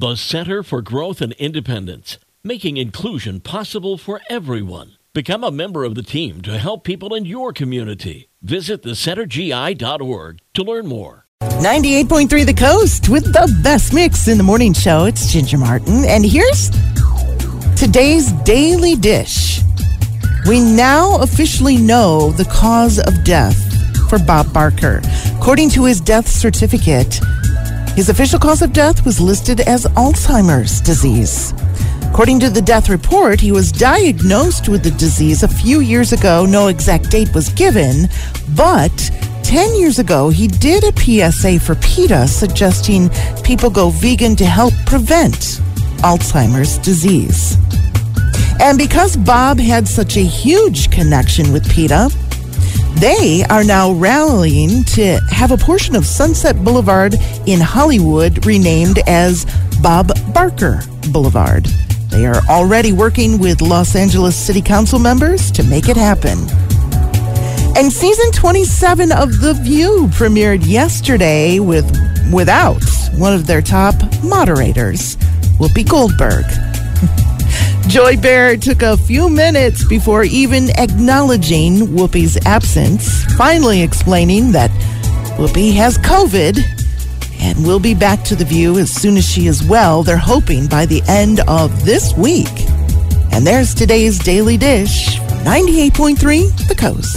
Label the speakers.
Speaker 1: The Center for Growth and Independence, making inclusion possible for everyone. Become a member of the team to help people in your community. Visit thecentergi.org to learn more.
Speaker 2: 98.3 The Coast with the best mix in the morning show. It's Ginger Martin. And here's today's daily dish. We now officially know the cause of death for Bob Barker. According to his death certificate, his official cause of death was listed as Alzheimer's disease. According to the death report, he was diagnosed with the disease a few years ago. No exact date was given, but 10 years ago, he did a PSA for PETA suggesting people go vegan to help prevent Alzheimer's disease. And because Bob had such a huge connection with PETA, they are now rallying to have a portion of Sunset Boulevard in Hollywood renamed as Bob Barker Boulevard. They are already working with Los Angeles City Council members to make it happen. And season 27 of The View premiered yesterday with without one of their top moderators, Whoopi Goldberg. Joy Behar took a few minutes before even acknowledging Whoopi's absence, finally explaining that Whoopi has COVID and will be back to the view as soon as she is well. They're hoping by the end of this week. And there's today's Daily Dish 98.3 The Coast.